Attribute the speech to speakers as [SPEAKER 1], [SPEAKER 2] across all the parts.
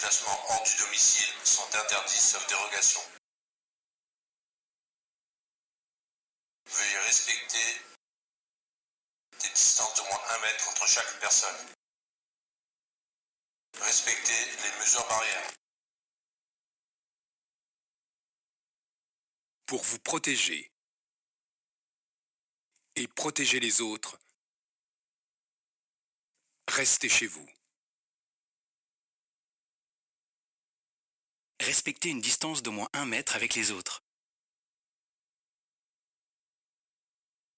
[SPEAKER 1] déplacements hors du domicile sont interdits sauf dérogation. Veuillez respecter des distances d'au moins 1 mètre entre chaque personne. Respectez les mesures barrières.
[SPEAKER 2] Pour vous protéger et protéger les autres, restez chez vous.
[SPEAKER 3] Respectez une distance d'au moins un mètre avec les autres.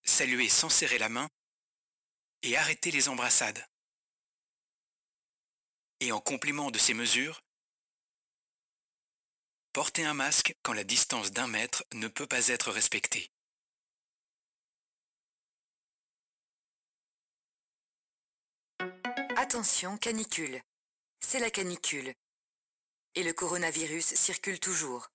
[SPEAKER 3] Saluez sans serrer la main et arrêtez les embrassades. Et en complément de ces mesures, portez un masque quand la distance d'un mètre ne peut pas être respectée.
[SPEAKER 4] Attention, canicule. C'est la canicule. Et le coronavirus circule toujours.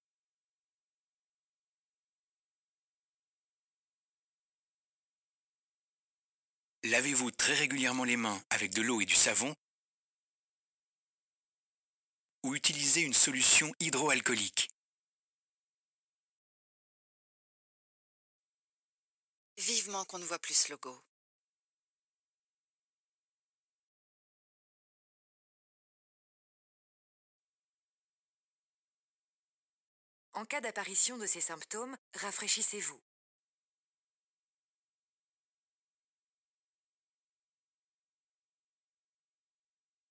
[SPEAKER 3] Lavez-vous très régulièrement les mains avec de l'eau et du savon ou utilisez une solution hydroalcoolique.
[SPEAKER 5] Vivement qu'on ne voit plus ce logo.
[SPEAKER 4] En cas d'apparition de ces symptômes, rafraîchissez-vous.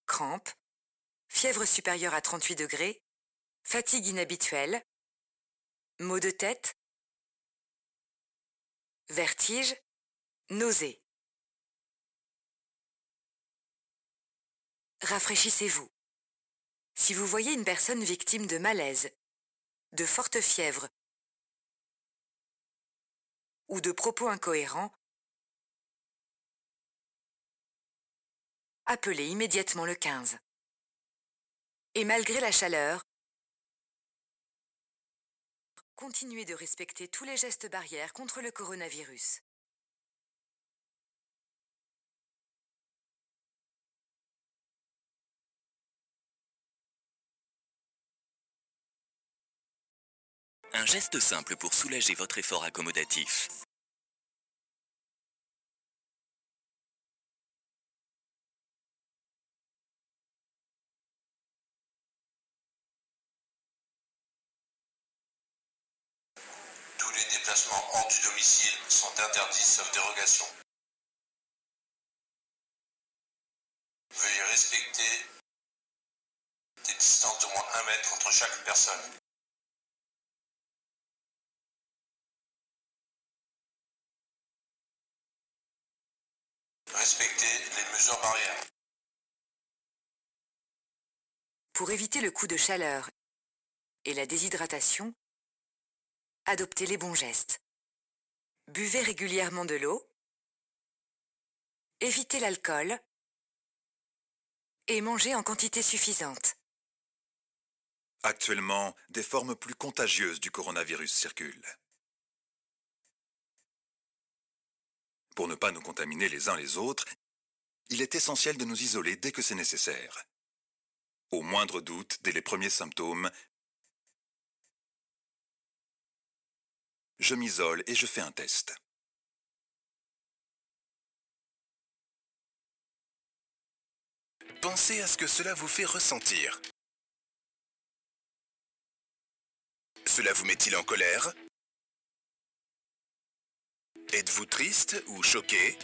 [SPEAKER 4] Crampes, fièvre supérieure à 38 degrés, fatigue inhabituelle, maux de tête, vertige, nausée. Rafraîchissez-vous. Si vous voyez une personne victime de malaise, de forte fièvre ou de propos incohérents, appelez immédiatement le 15. Et malgré la chaleur, continuez de respecter tous les gestes barrières contre le coronavirus.
[SPEAKER 3] Un geste simple pour soulager votre effort accommodatif.
[SPEAKER 1] Tous les déplacements hors du domicile sont interdits sauf dérogation. Veuillez respecter des distances d'au moins 1 mètre entre chaque personne. Respectez les mesures barrières.
[SPEAKER 4] Pour éviter le coup de chaleur et la déshydratation, adoptez les bons gestes. Buvez régulièrement de l'eau, évitez l'alcool et mangez en quantité suffisante.
[SPEAKER 6] Actuellement, des formes plus contagieuses du coronavirus circulent. Pour ne pas nous contaminer les uns les autres, il est essentiel de nous isoler dès que c'est nécessaire. Au moindre doute, dès les premiers symptômes, je m'isole et je fais un test.
[SPEAKER 2] Pensez à ce que cela vous fait ressentir. Cela vous met-il en colère? Êtes-vous triste ou choqué?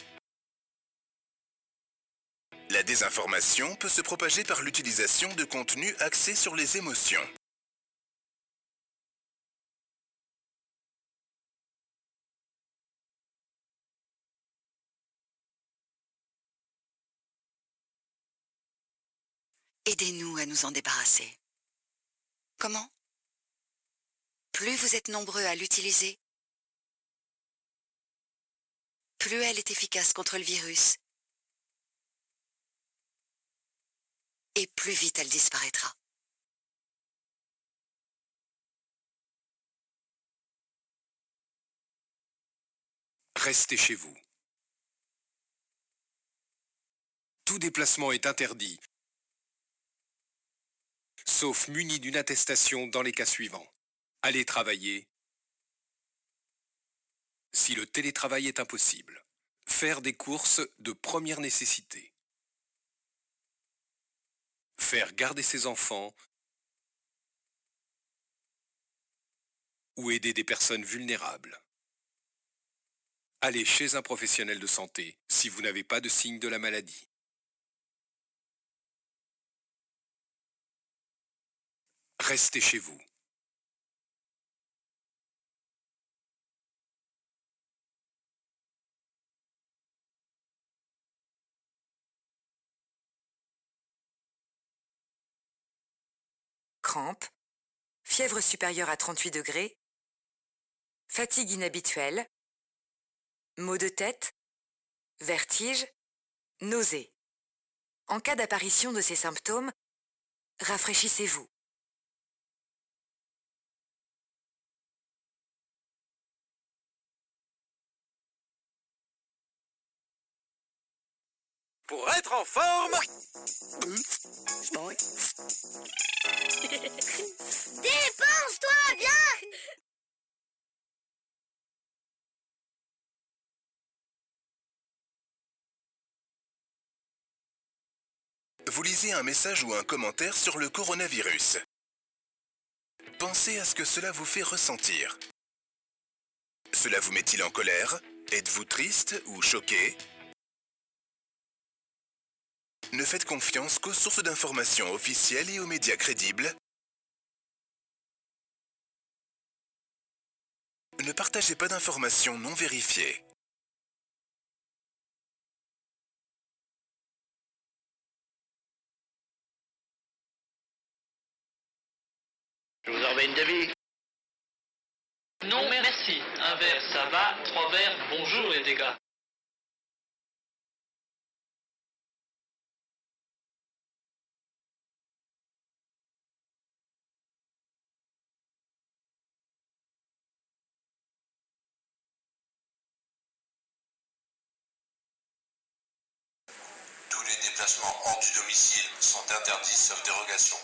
[SPEAKER 2] La désinformation peut se propager par l'utilisation de contenus axés sur les émotions.
[SPEAKER 5] Aidez-nous à nous en débarrasser. Comment? Plus vous êtes nombreux à l'utiliser, plus elle est efficace contre le virus. Et plus vite elle disparaîtra.
[SPEAKER 2] Restez chez vous. Tout déplacement est interdit,
[SPEAKER 7] sauf muni d'une attestation dans les cas suivants. Aller travailler. Si le télétravail est impossible. Faire des courses de première nécessité. Faire garder ses enfants ou aider des personnes vulnérables. Allez chez un professionnel de santé si vous n'avez pas de signe de la maladie. Restez chez vous.
[SPEAKER 4] Fièvre supérieure à 38 degrés, fatigue inhabituelle, maux de tête, vertige, nausée. En cas d'apparition de ces symptômes, rafraîchissez-vous.
[SPEAKER 8] Pour être en forme,
[SPEAKER 9] Dépense-toi bien
[SPEAKER 2] Vous lisez un message ou un commentaire sur le coronavirus. Pensez à ce que cela vous fait ressentir. Cela vous met-il en colère? Êtes-vous triste ou choqué? Ne faites confiance qu'aux sources d'informations officielles et aux médias crédibles. Ne partagez pas d'informations non vérifiées.
[SPEAKER 10] Je vous en une demi.
[SPEAKER 11] Non, merci. Un verre, ça va. Trois verres, bonjour les dégâts.
[SPEAKER 1] Déplacements hors du domicile sont interdits sauf dérogation.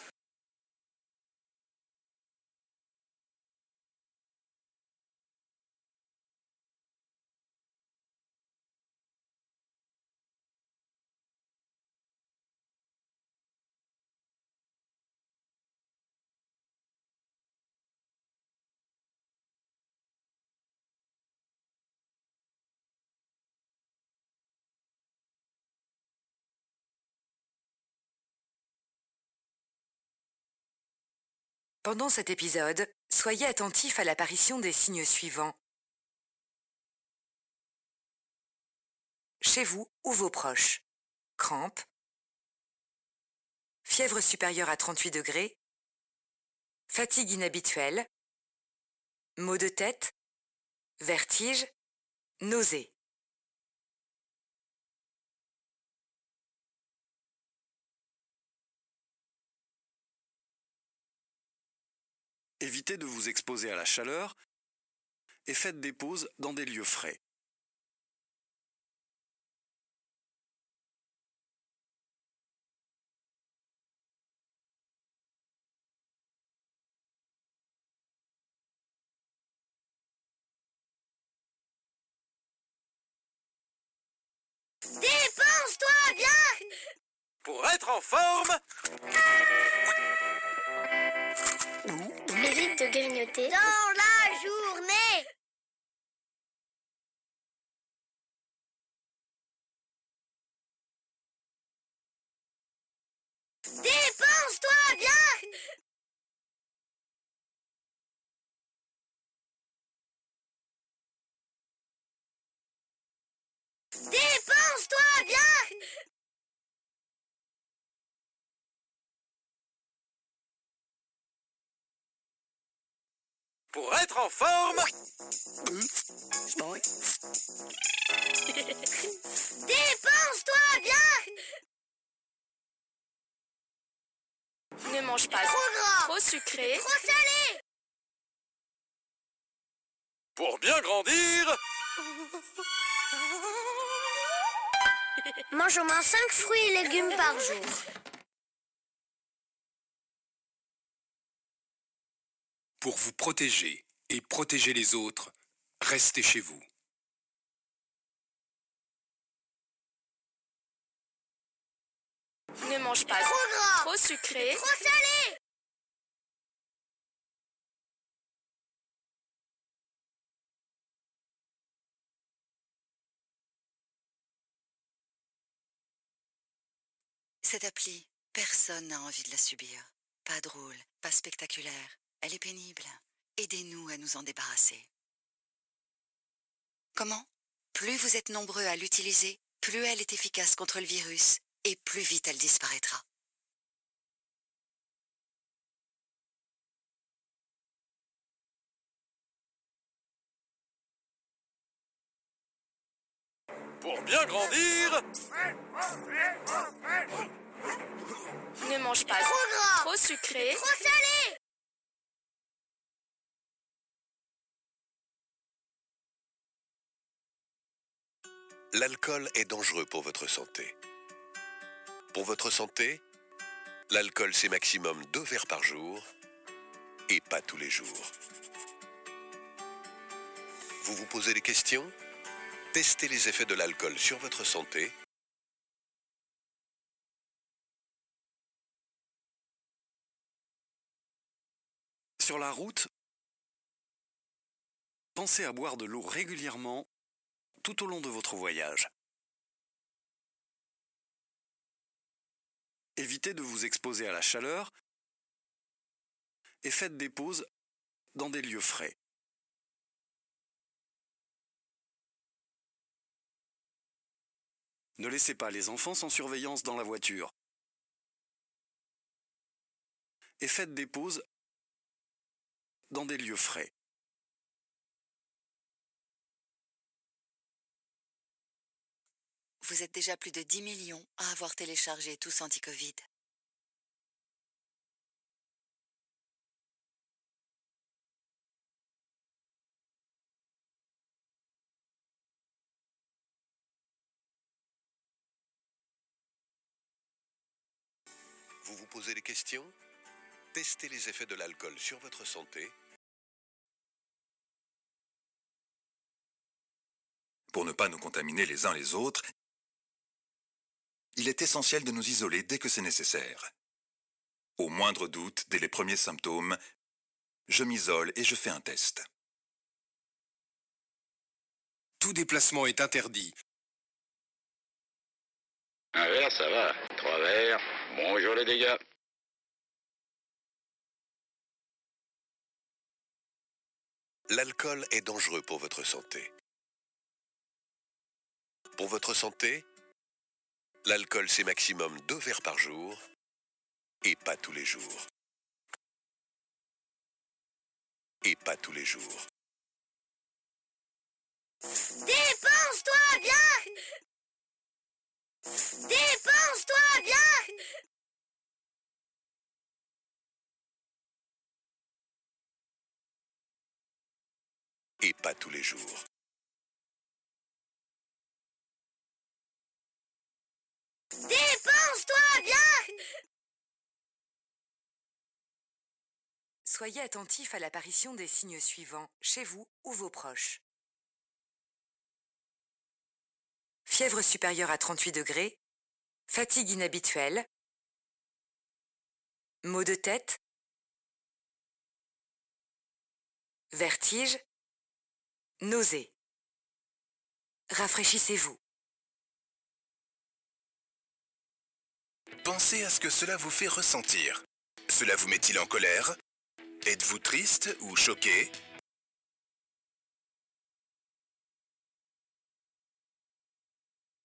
[SPEAKER 4] Pendant cet épisode, soyez attentif à l'apparition des signes suivants. Chez vous ou vos proches. Crampes. Fièvre supérieure à 38 degrés. Fatigue inhabituelle. Maux de tête. Vertige. Nausée.
[SPEAKER 12] Évitez de vous exposer à la chaleur et faites des pauses dans des lieux frais.
[SPEAKER 9] Dépense-toi bien
[SPEAKER 8] pour être en forme,
[SPEAKER 9] Mérite de grignoter. Dans la journée! Dépense-toi bien! Dépense-toi bien
[SPEAKER 8] pour être en forme,
[SPEAKER 9] Dépense-toi bien
[SPEAKER 13] Ne mange pas
[SPEAKER 9] Trop gras.
[SPEAKER 13] trop sucré.
[SPEAKER 9] Trop salé.
[SPEAKER 8] Pour bien grandir,
[SPEAKER 9] Mange au moins 5 fruits et légumes par jour.
[SPEAKER 7] Pour vous protéger et protéger les autres, restez chez vous.
[SPEAKER 13] Ne mange pas
[SPEAKER 9] Trop gras
[SPEAKER 13] trop sucré.
[SPEAKER 9] Trop salé
[SPEAKER 5] Cette appli, personne n'a envie de la subir. Pas drôle, pas spectaculaire. Elle est pénible. Aidez-nous à nous en débarrasser. Comment? Plus vous êtes nombreux à l'utiliser, plus elle est efficace contre le virus et plus vite elle disparaîtra.
[SPEAKER 8] Pour bien grandir
[SPEAKER 13] Ne mange pas
[SPEAKER 9] Trop gras
[SPEAKER 13] trop sucré.
[SPEAKER 9] Trop salé
[SPEAKER 14] L'alcool est dangereux pour votre santé. Pour votre santé, l'alcool c'est maximum deux verres par jour et pas tous les jours. Vous vous posez des questions? Testez les effets de l'alcool sur votre santé.
[SPEAKER 12] Sur la route, pensez à boire de l'eau régulièrement tout au long de votre voyage. Évitez de vous exposer à la chaleur et faites des pauses dans des lieux frais. Ne laissez pas les enfants sans surveillance dans la voiture. Et faites des pauses dans des lieux frais.
[SPEAKER 5] Vous êtes déjà plus de 10 millions à avoir téléchargé tous anti-Covid.
[SPEAKER 14] Vous vous posez des questions? Testez les effets de l'alcool sur votre santé.
[SPEAKER 6] Pour ne pas nous contaminer les uns les autres, il est essentiel de nous isoler dès que c'est nécessaire. Au moindre doute, dès les premiers symptômes, je m'isole et je fais un test.
[SPEAKER 7] Tout déplacement est interdit.
[SPEAKER 10] Un verre, ça va. Trois verres. Bonjour les dégâts.
[SPEAKER 14] L'alcool est dangereux pour votre santé. Pour votre santé, l'alcool c'est maximum deux verres par jour et pas tous les jours. Et pas tous les jours.
[SPEAKER 9] Dépense-toi bien Dépense-toi bien
[SPEAKER 14] Et pas tous les jours.
[SPEAKER 9] Dépense-toi bien
[SPEAKER 4] Soyez attentif à l'apparition des signes suivants chez vous ou vos proches. Fièvre supérieure à 38 degrés, fatigue inhabituelle, maux de tête, vertige, nausée. Rafraîchissez-vous.
[SPEAKER 2] Pensez à ce que cela vous fait ressentir. Cela vous met-il en colère? Êtes-vous triste ou choqué?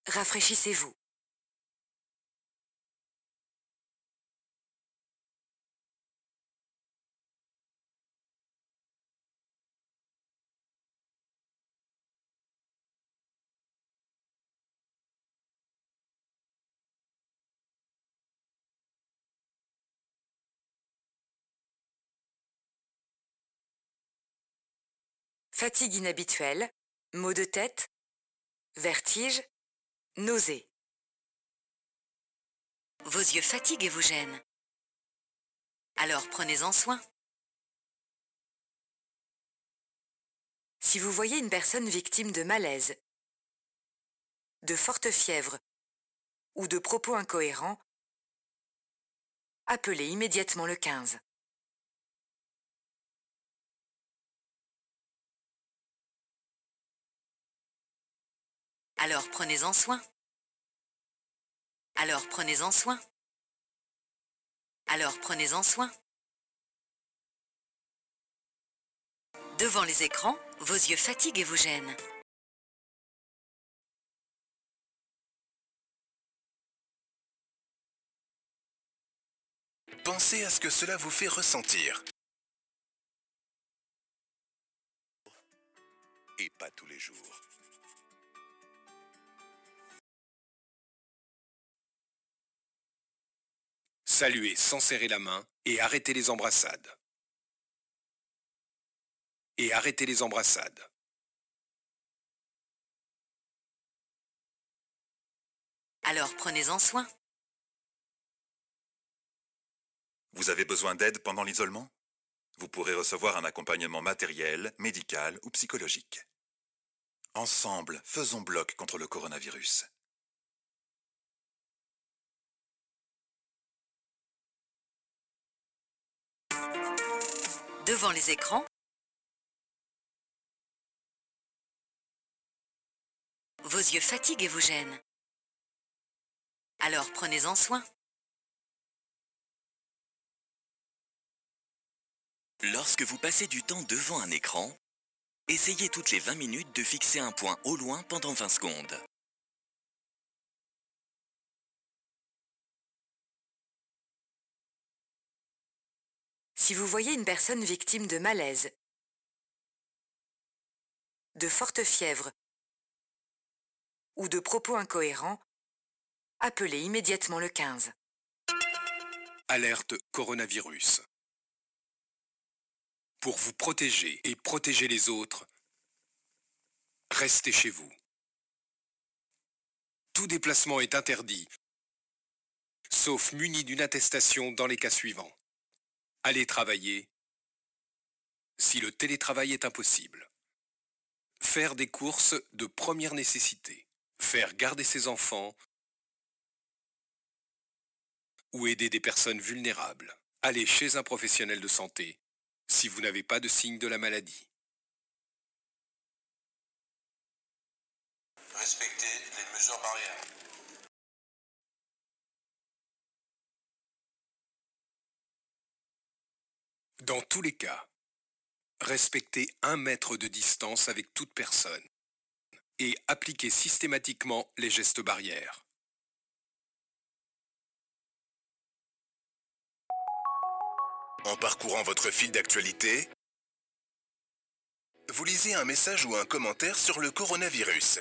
[SPEAKER 4] Rafraîchissez-vous. Fatigue inhabituelle, maux de tête, vertige, nausée.
[SPEAKER 5] Vos yeux fatiguent et vous gênent. Alors prenez-en soin.
[SPEAKER 4] Si vous voyez une personne victime de malaise, de forte fièvre ou de propos incohérents, appelez immédiatement le 15.
[SPEAKER 5] Alors prenez-en soin. Alors prenez-en soin. Alors prenez-en soin. Devant les écrans, vos yeux fatiguent et vous gênent.
[SPEAKER 2] Pensez à ce que cela vous fait ressentir.
[SPEAKER 14] Et pas tous les jours.
[SPEAKER 7] Saluez sans serrer la main et arrêtez les embrassades. Et arrêtez les embrassades.
[SPEAKER 5] Alors prenez-en soin.
[SPEAKER 6] Vous avez besoin d'aide pendant l'isolement? Vous pourrez recevoir un accompagnement matériel, médical ou psychologique. Ensemble, faisons bloc contre le coronavirus.
[SPEAKER 5] Devant les écrans, vos yeux fatiguent et vous gênent. Alors prenez-en soin.
[SPEAKER 15] Lorsque vous passez du temps devant un écran, essayez toutes les 20 minutes de fixer un point au loin pendant 20 secondes.
[SPEAKER 4] Si vous voyez une personne victime de malaise, de forte fièvre ou de propos incohérents, appelez immédiatement le 15.
[SPEAKER 7] Alerte coronavirus. Pour vous protéger et protéger les autres, restez chez vous. Tout déplacement est interdit, sauf muni d'une attestation dans les cas suivants. Allez travailler si le télétravail est impossible. Faire des courses de première nécessité. Faire garder ses enfants ou aider des personnes vulnérables. Aller chez un professionnel de santé si vous n'avez pas de signe de la maladie.
[SPEAKER 1] Respectez les mesures barrières.
[SPEAKER 7] Dans tous les cas, respectez un mètre de distance avec toute personne et appliquez systématiquement les gestes barrières.
[SPEAKER 2] En parcourant votre fil d'actualité, vous lisez un message ou un commentaire sur le coronavirus.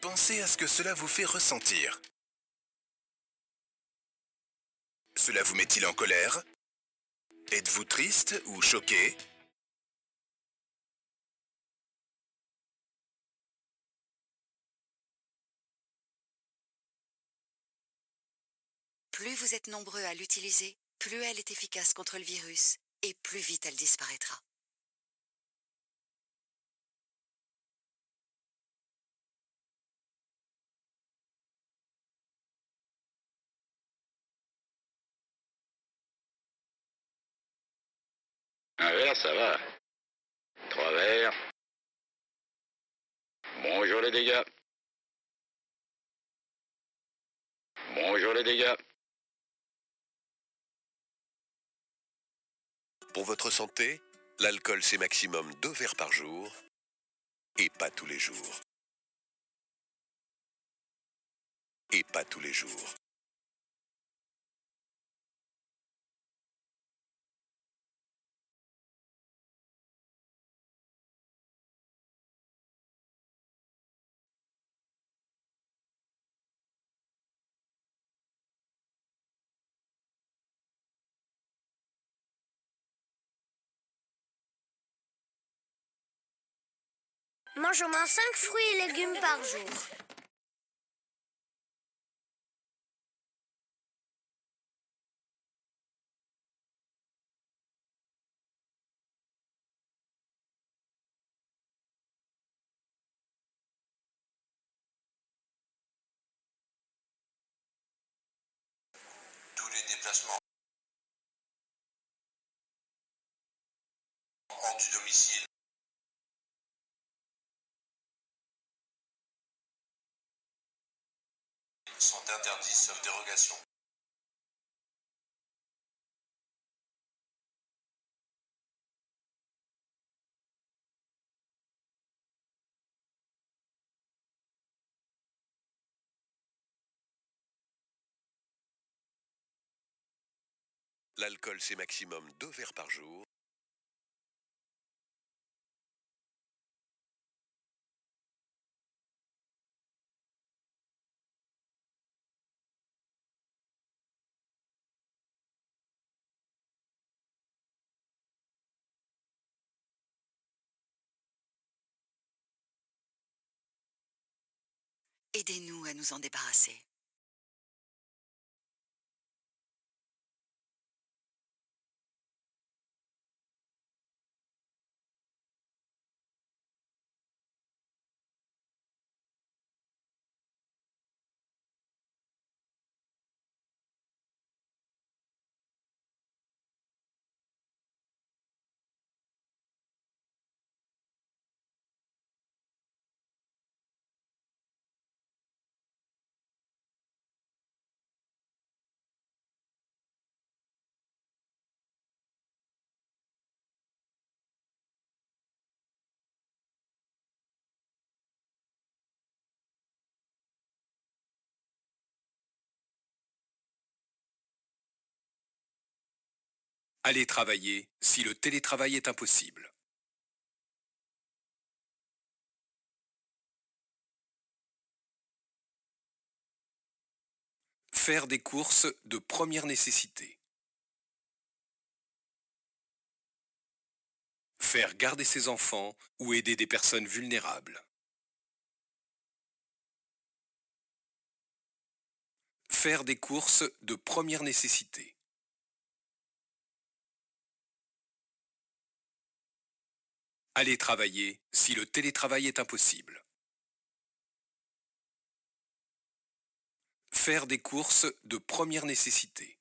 [SPEAKER 2] Pensez à ce que cela vous fait ressentir. Cela vous met-il en colère? Êtes-vous triste ou choqué?
[SPEAKER 5] Plus vous êtes nombreux à l'utiliser, plus elle est efficace contre le virus et plus vite elle disparaîtra.
[SPEAKER 10] Un verre, ça va. Trois verres. Bonjour les dégâts. Bonjour les dégâts.
[SPEAKER 14] Pour votre santé, l'alcool c'est maximum 2 verres par jour et pas tous les jours. Et pas tous les jours.
[SPEAKER 9] Mange au moins 5 fruits et légumes par jour.
[SPEAKER 1] Tous les déplacements hors du domicile sont interdits sauf dérogation.
[SPEAKER 14] L'alcool, c'est maximum deux verres par jour.
[SPEAKER 5] Aidez-nous à nous en débarrasser.
[SPEAKER 7] Allez travailler si le télétravail est impossible. Faire des courses de première nécessité. Faire garder ses enfants ou aider des personnes vulnérables. Faire des courses de première nécessité. Allez travailler si le télétravail est impossible. Faire des courses de première nécessité.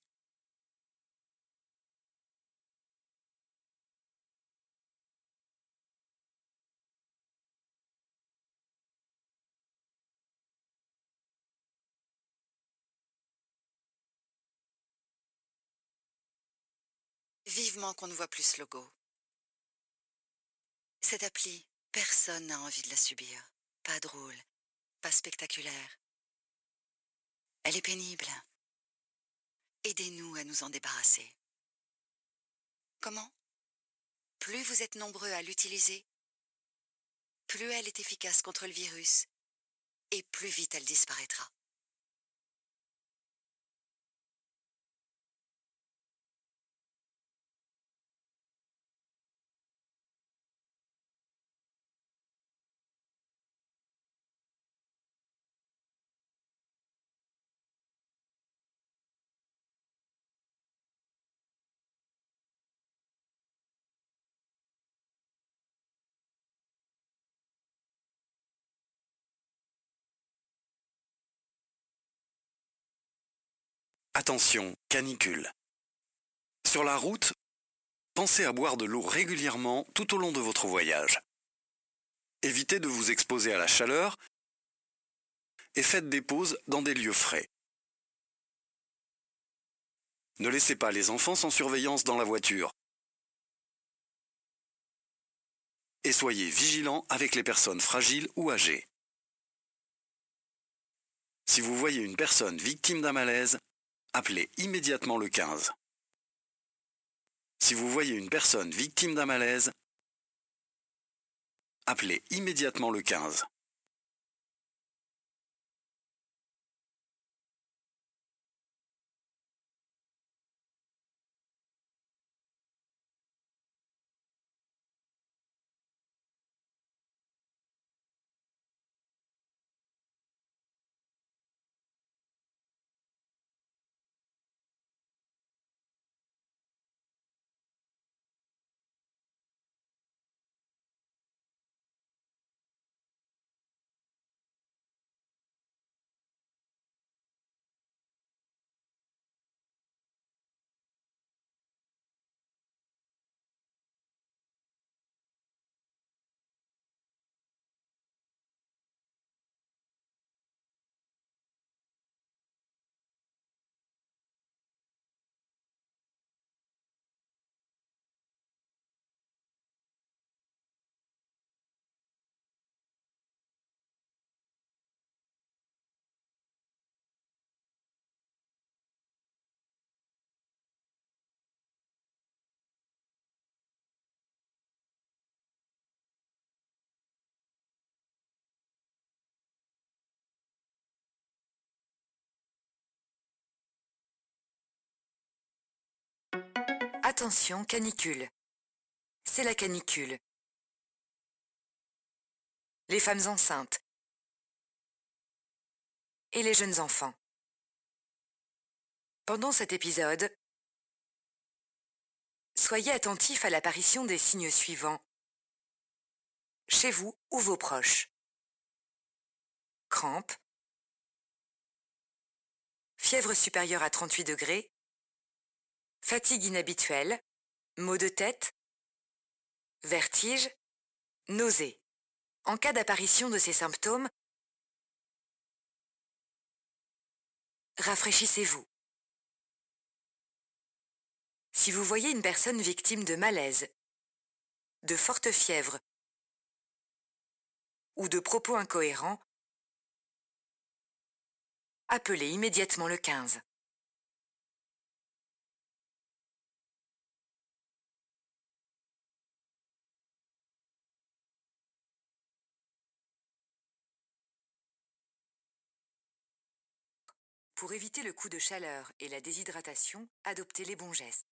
[SPEAKER 5] Vivement qu'on ne voit plus ce logo. Cette appli, personne n'a envie de la subir. Pas drôle, pas spectaculaire. Elle est pénible. Aidez-nous à nous en débarrasser. Comment? Plus vous êtes nombreux à l'utiliser, plus elle est efficace contre le virus, et plus vite elle disparaîtra.
[SPEAKER 12] Attention, canicule. Sur la route, pensez à boire de l'eau régulièrement tout au long de votre voyage. Évitez de vous exposer à la chaleur et faites des pauses dans des lieux frais. Ne laissez pas les enfants sans surveillance dans la voiture. Et soyez vigilants avec les personnes fragiles ou âgées. Si vous voyez une personne victime d'un malaise, appelez immédiatement le 15. Si vous voyez une personne victime d'un malaise, appelez immédiatement le 15.
[SPEAKER 4] Attention, canicule. C'est la canicule. Les femmes enceintes et les jeunes enfants. Pendant cet épisode, soyez attentifs à l'apparition des signes suivants chez vous ou vos proches. Crampes, fièvre supérieure à 38 degrés, fatigue inhabituelle, maux de tête, vertige, nausée. En cas d'apparition de ces symptômes, rafraîchissez-vous. Si vous voyez une personne victime de malaise, de forte fièvre ou de propos incohérents, appelez immédiatement le 15. Pour éviter le coup de chaleur et la déshydratation, adoptez les bons gestes.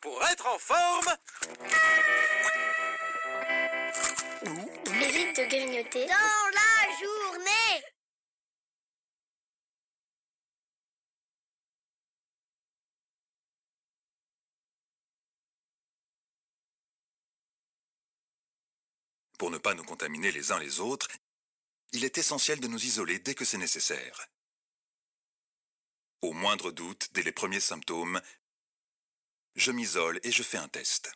[SPEAKER 8] Pour être en forme,
[SPEAKER 9] Évite de grignoter. Dans la journée
[SPEAKER 6] Pour ne pas nous contaminer les uns les autres, il est essentiel de nous isoler dès que c'est nécessaire. Au moindre doute, dès les premiers symptômes, je m'isole et je fais un test.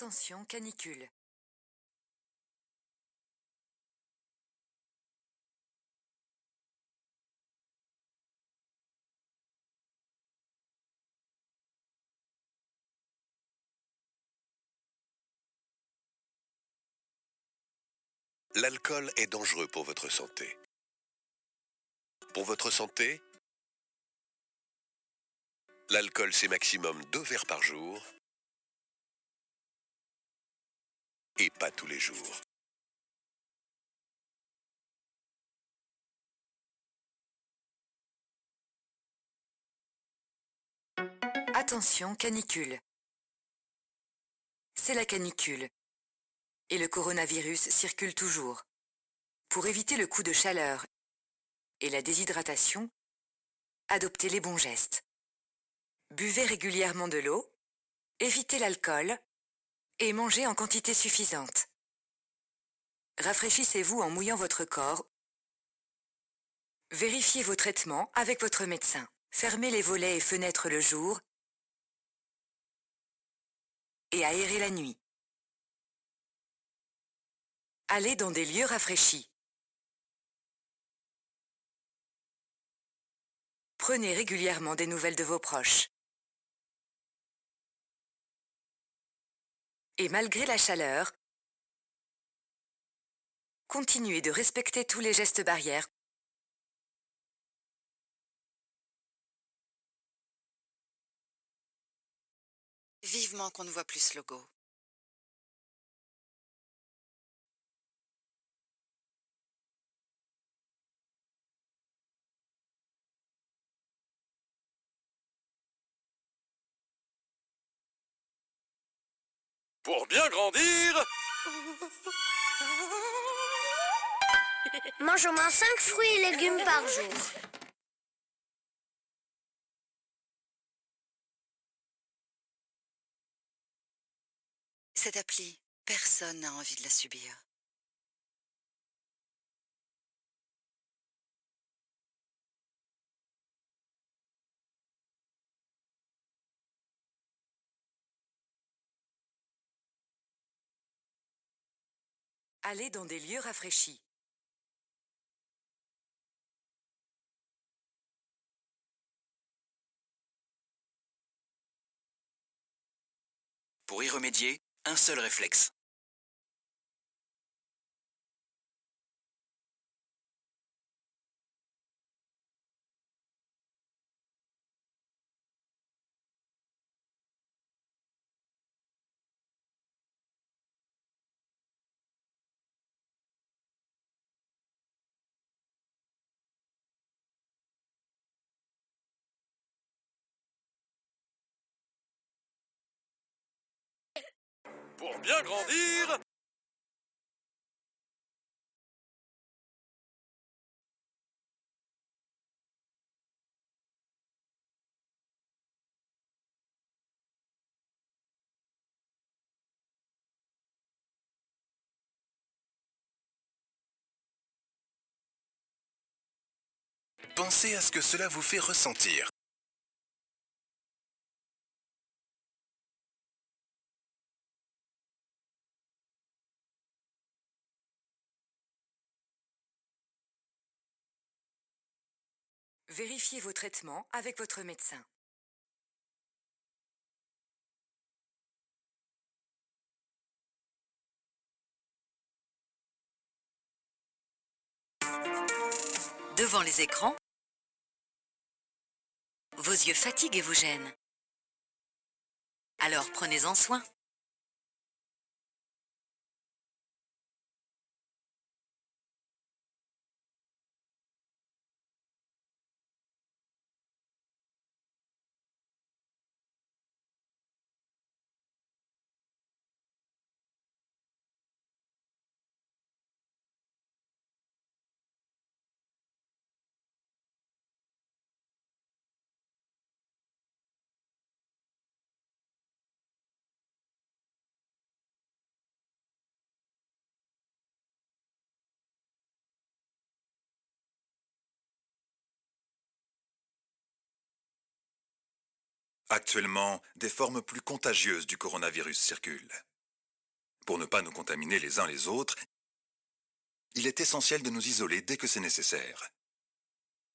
[SPEAKER 4] Attention, canicule.
[SPEAKER 14] L'alcool est dangereux pour votre santé. Pour votre santé, l'alcool c'est maximum deux verres par jour et pas tous les jours.
[SPEAKER 4] Attention, canicule. C'est la canicule. Et le coronavirus circule toujours. Pour éviter le coup de chaleur et la déshydratation, adoptez les bons gestes. Buvez régulièrement de l'eau, évitez l'alcool et mangez en quantité suffisante. Rafraîchissez-vous en mouillant votre corps. Vérifiez vos traitements avec votre médecin. Fermez les volets et fenêtres le jour et aérez la nuit. Allez dans des lieux rafraîchis. Prenez régulièrement des nouvelles de vos proches. Et malgré la chaleur, continuez de respecter tous les gestes barrières.
[SPEAKER 5] Vivement qu'on ne voit plus ce logo.
[SPEAKER 8] Pour bien grandir,
[SPEAKER 9] Mange au moins 5 fruits et légumes par jour.
[SPEAKER 5] Cette appli, personne n'a envie de la subir.
[SPEAKER 4] Allez dans des lieux rafraîchis.
[SPEAKER 15] Pour y remédier, un seul réflexe.
[SPEAKER 8] Bien grandir
[SPEAKER 2] Pensez à ce que cela vous fait ressentir.
[SPEAKER 4] Vérifiez vos traitements avec votre médecin. Devant les écrans, vos yeux fatiguent et vous gênent. Alors prenez-en soin.
[SPEAKER 6] Actuellement, des formes plus contagieuses du coronavirus circulent. Pour ne pas nous contaminer les uns les autres, il est essentiel de nous isoler dès que c'est nécessaire.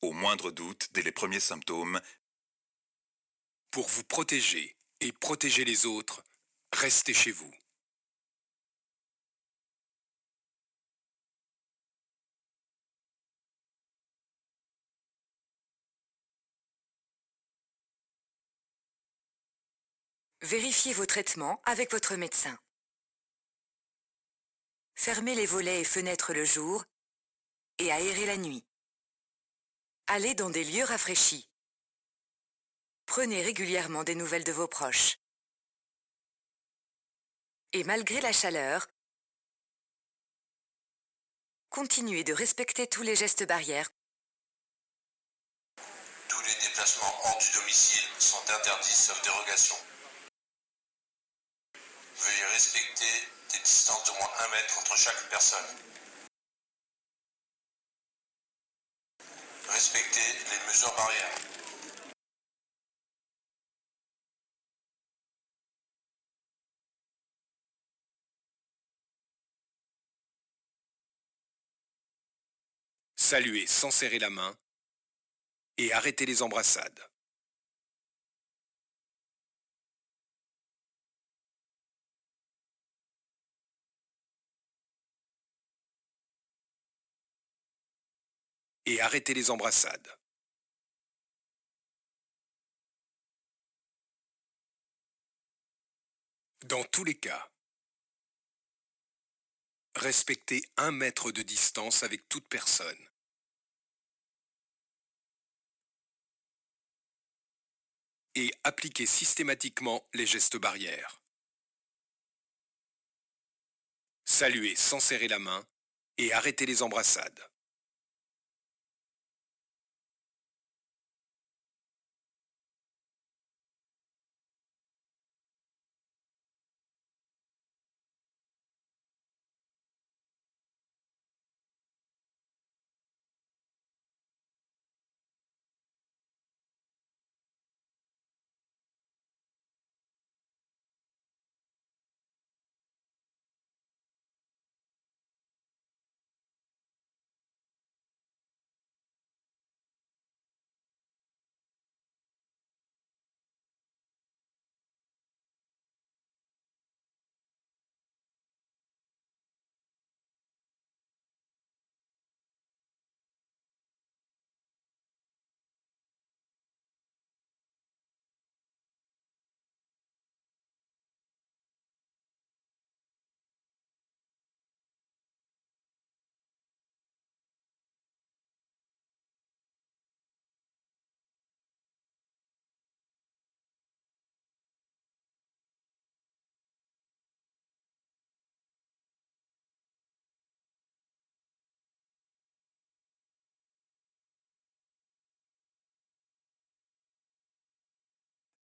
[SPEAKER 6] Au moindre doute, dès les premiers symptômes,
[SPEAKER 7] Pour vous protéger et protéger les autres, restez chez vous.
[SPEAKER 4] Vérifiez vos traitements avec votre médecin. Fermez les volets et fenêtres le jour et aérez la nuit. Allez dans des lieux rafraîchis. Prenez régulièrement des nouvelles de vos proches. Et malgré la chaleur, continuez de respecter tous les gestes barrières.
[SPEAKER 1] Tous les déplacements hors du domicile sont interdits sauf dérogation. Veuillez respecter des distances d'au moins 1 mètre entre chaque personne. Respectez les mesures barrières.
[SPEAKER 7] Saluez sans serrer la main et arrêtez les embrassades. Et arrêtez les embrassades. Dans tous les cas, respectez un mètre de distance avec toute personne. Et appliquez systématiquement les gestes barrières. Saluez sans serrer la main et arrêtez les embrassades.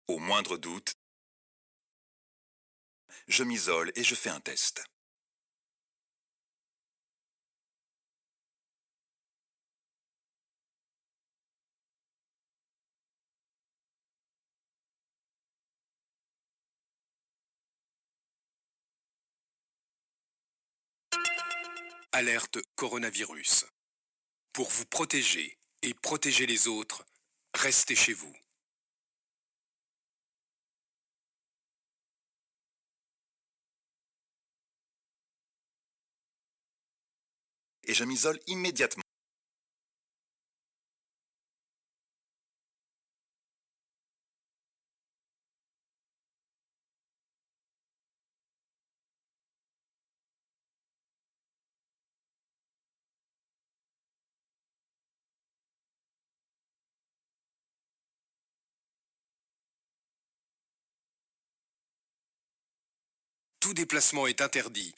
[SPEAKER 6] Au moindre doute, je m'isole et je fais un test.
[SPEAKER 7] Alerte coronavirus. Pour vous protéger et protéger les autres, restez chez vous.
[SPEAKER 6] Et je m'isole immédiatement.
[SPEAKER 7] Tout déplacement est interdit,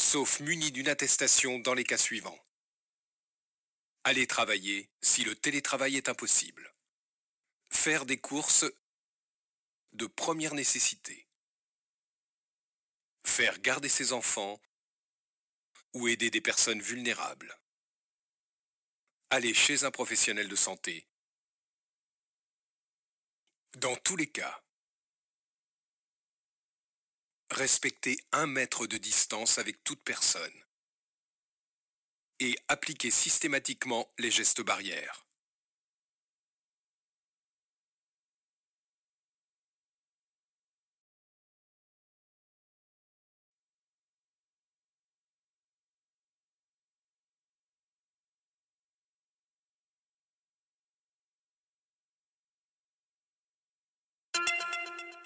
[SPEAKER 7] sauf muni d'une attestation dans les cas suivants. Aller travailler si le télétravail est impossible. Faire des courses de première nécessité. Faire garder ses enfants ou aider des personnes vulnérables. Aller chez un professionnel de santé. Dans tous les cas, respecter un mètre de distance avec toute personne et appliquer systématiquement les gestes barrières.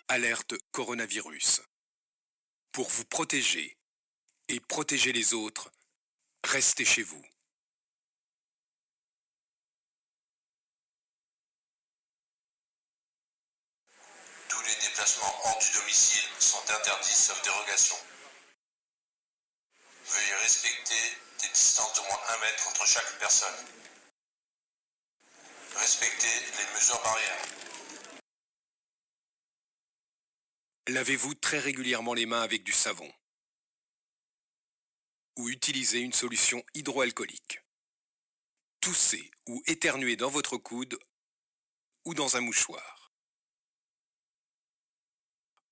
[SPEAKER 7] Alerte coronavirus. Pour vous protéger et protéger les autres, restez chez vous.
[SPEAKER 1] Tous les déplacements hors du domicile sont interdits sauf dérogation. Veuillez respecter des distances d'au moins 1 mètre entre chaque personne. Respectez les mesures barrières.
[SPEAKER 7] Lavez-vous très régulièrement les mains avec du savon. Ou utilisez une solution hydroalcoolique. Toussez ou éternuez dans votre coude ou dans un mouchoir.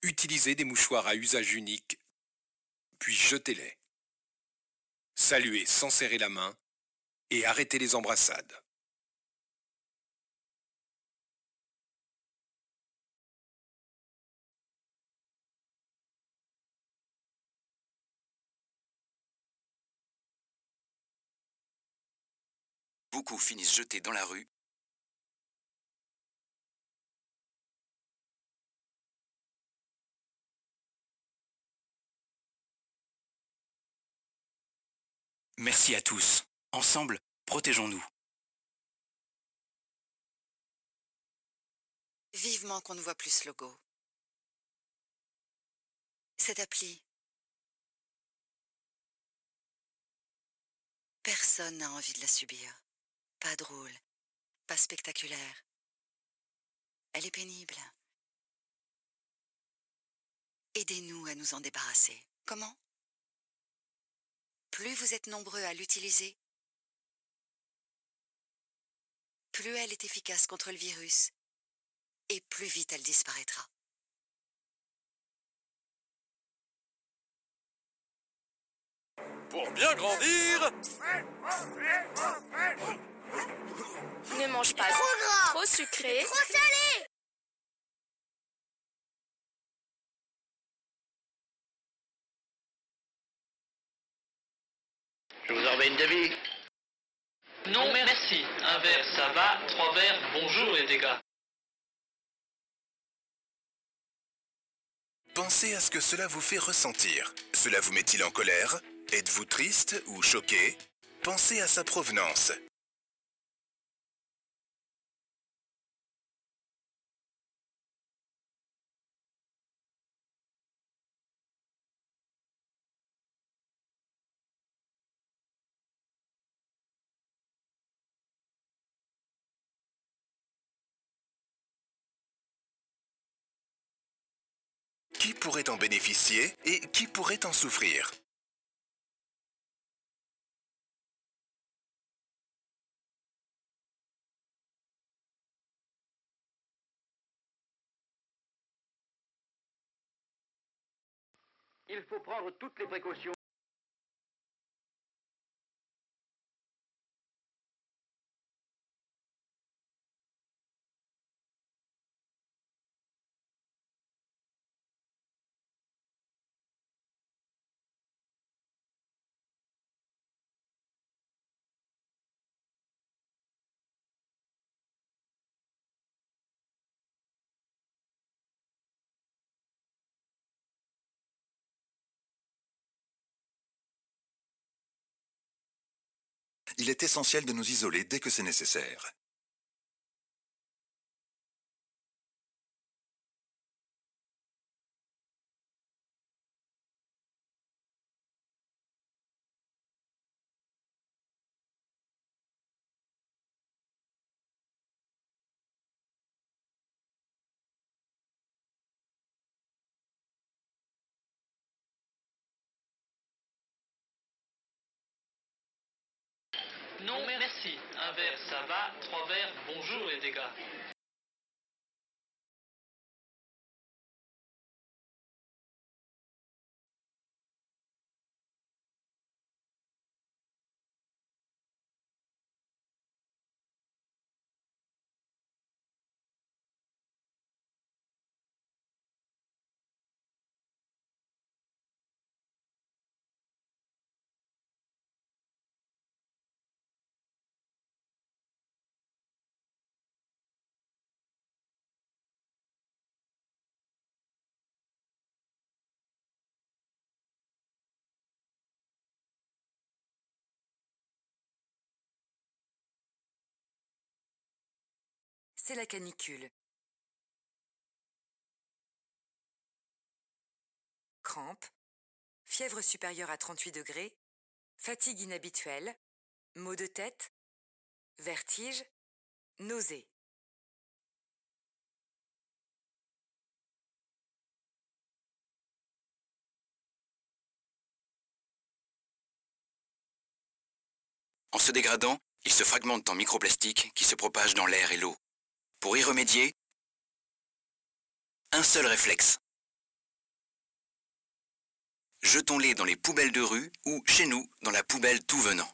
[SPEAKER 7] Utilisez des mouchoirs à usage unique, puis jetez-les. Saluez sans serrer la main et arrêtez les embrassades.
[SPEAKER 3] Beaucoup finissent jetés dans la rue. Merci à tous. Ensemble, protégeons-nous.
[SPEAKER 5] Vivement qu'on ne voit plus ce logo. Cette appli. Personne n'a envie de la subir. Pas drôle, pas spectaculaire. Elle est pénible. Aidez-nous à nous en débarrasser. Comment? Plus vous êtes nombreux à l'utiliser, plus elle est efficace contre le virus et plus vite elle disparaîtra.
[SPEAKER 8] Pour bien grandir
[SPEAKER 13] Ne mange pas
[SPEAKER 9] Trop gras
[SPEAKER 13] trop sucré.
[SPEAKER 9] Trop salé
[SPEAKER 10] Je vous envoie une devis.
[SPEAKER 11] Non, merci. Un verre, ça va. Trois verres, bonjour les dégâts.
[SPEAKER 2] Pensez à ce que cela vous fait ressentir. Cela vous met-il en colère? Êtes-vous triste ou choqué? Pensez à sa provenance. Pourrait en bénéficier et qui pourrait en souffrir.
[SPEAKER 16] Il faut prendre toutes les précautions.
[SPEAKER 6] Il est essentiel de nous isoler dès que c'est nécessaire.
[SPEAKER 11] Un verre, ça va. Trois verres, bonjour les dégâts.
[SPEAKER 4] C'est la canicule. Crampes, fièvre supérieure à 38 degrés, fatigue inhabituelle, maux de tête, vertige, nausées.
[SPEAKER 3] En se dégradant, ils se fragmentent en microplastiques qui se propagent dans l'air et l'eau. Pour y remédier, un seul réflexe. Jetons-les dans les poubelles de rue ou, chez nous, dans la poubelle tout venant.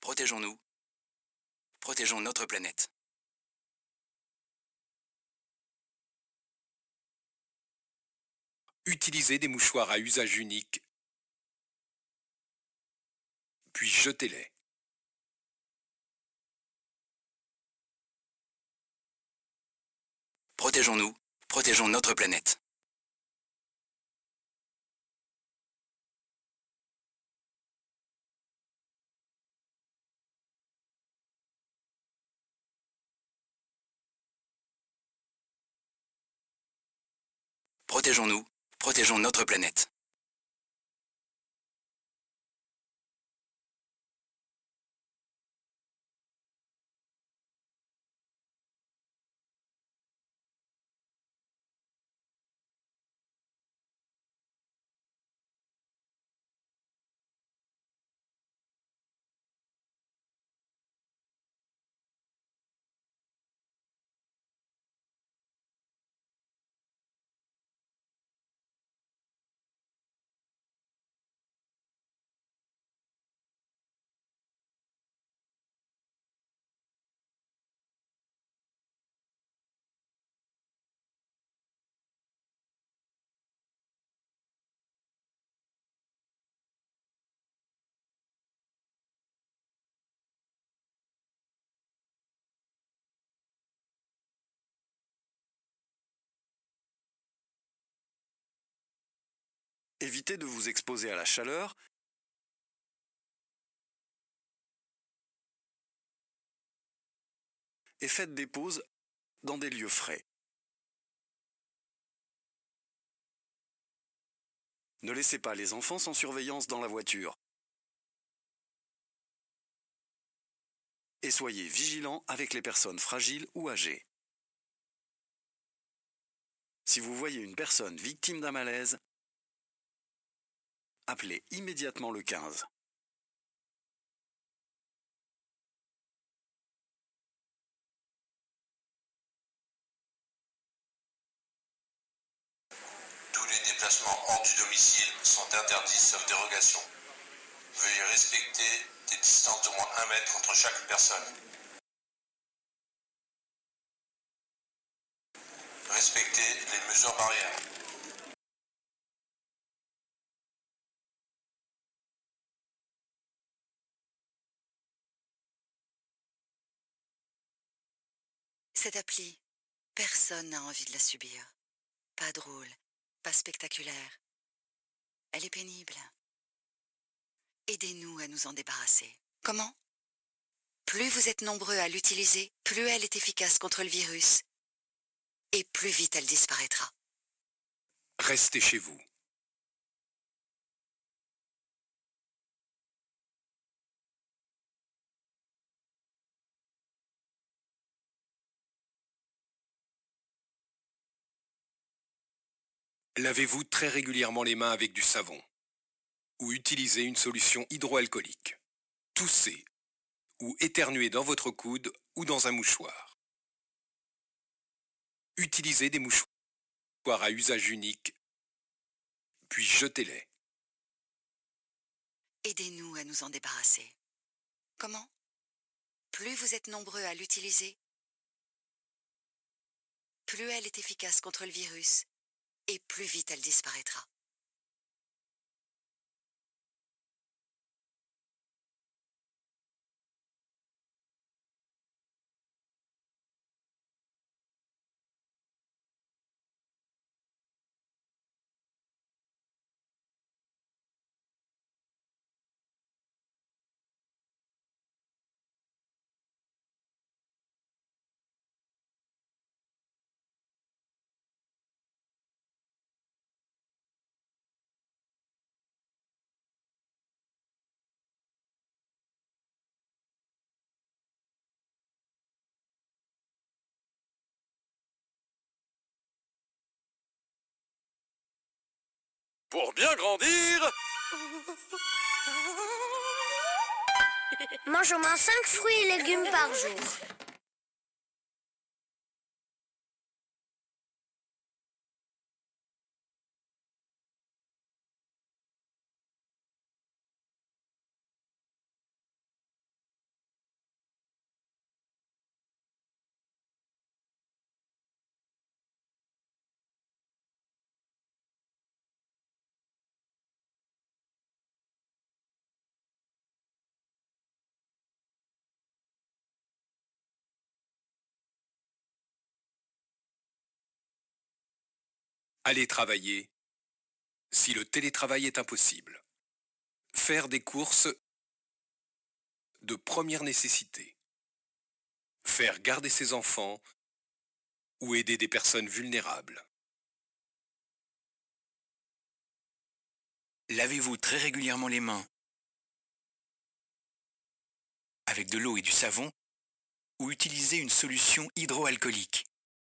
[SPEAKER 3] Protégeons-nous. Protégeons notre planète.
[SPEAKER 7] Utilisez des mouchoirs à usage unique, puis jetez-les.
[SPEAKER 3] Protégeons-nous, protégeons notre planète. Protégeons-nous, protégeons notre planète.
[SPEAKER 12] Évitez de vous exposer à la chaleur et faites des pauses dans des lieux frais. Ne laissez pas les enfants sans surveillance dans la voiture. Et soyez vigilants avec les personnes fragiles ou âgées. Si vous voyez une personne victime d'un malaise, appelez immédiatement le 15.
[SPEAKER 1] Tous les déplacements hors du domicile sont interdits sauf dérogation. Veuillez respecter des distances d'au moins 1 mètre entre chaque personne. Respectez les mesures barrières.
[SPEAKER 5] Cette appli, personne n'a envie de la subir. Pas drôle, pas spectaculaire. Elle est pénible. Aidez-nous à nous en débarrasser. Comment? Plus vous êtes nombreux à l'utiliser, plus elle est efficace contre le virus. Et plus vite elle disparaîtra.
[SPEAKER 7] Restez chez vous. Lavez-vous très régulièrement les mains avec du savon ou utilisez une solution hydroalcoolique. Toussez ou éternuez dans votre coude ou dans un mouchoir. Utilisez des mouchoirs à usage unique, puis jetez-les.
[SPEAKER 5] Aidez-nous à nous en débarrasser. Comment? Plus vous êtes nombreux à l'utiliser, plus elle est efficace contre le virus et plus vite elle disparaîtra.
[SPEAKER 8] Pour bien grandir
[SPEAKER 9] Mange au moins 5 fruits et légumes par jour.
[SPEAKER 7] Allez travailler si le télétravail est impossible. Faire des courses de première nécessité. Faire garder ses enfants ou aider des personnes vulnérables.
[SPEAKER 3] Lavez-vous très régulièrement les mains avec de l'eau et du savon ou utilisez une solution hydroalcoolique.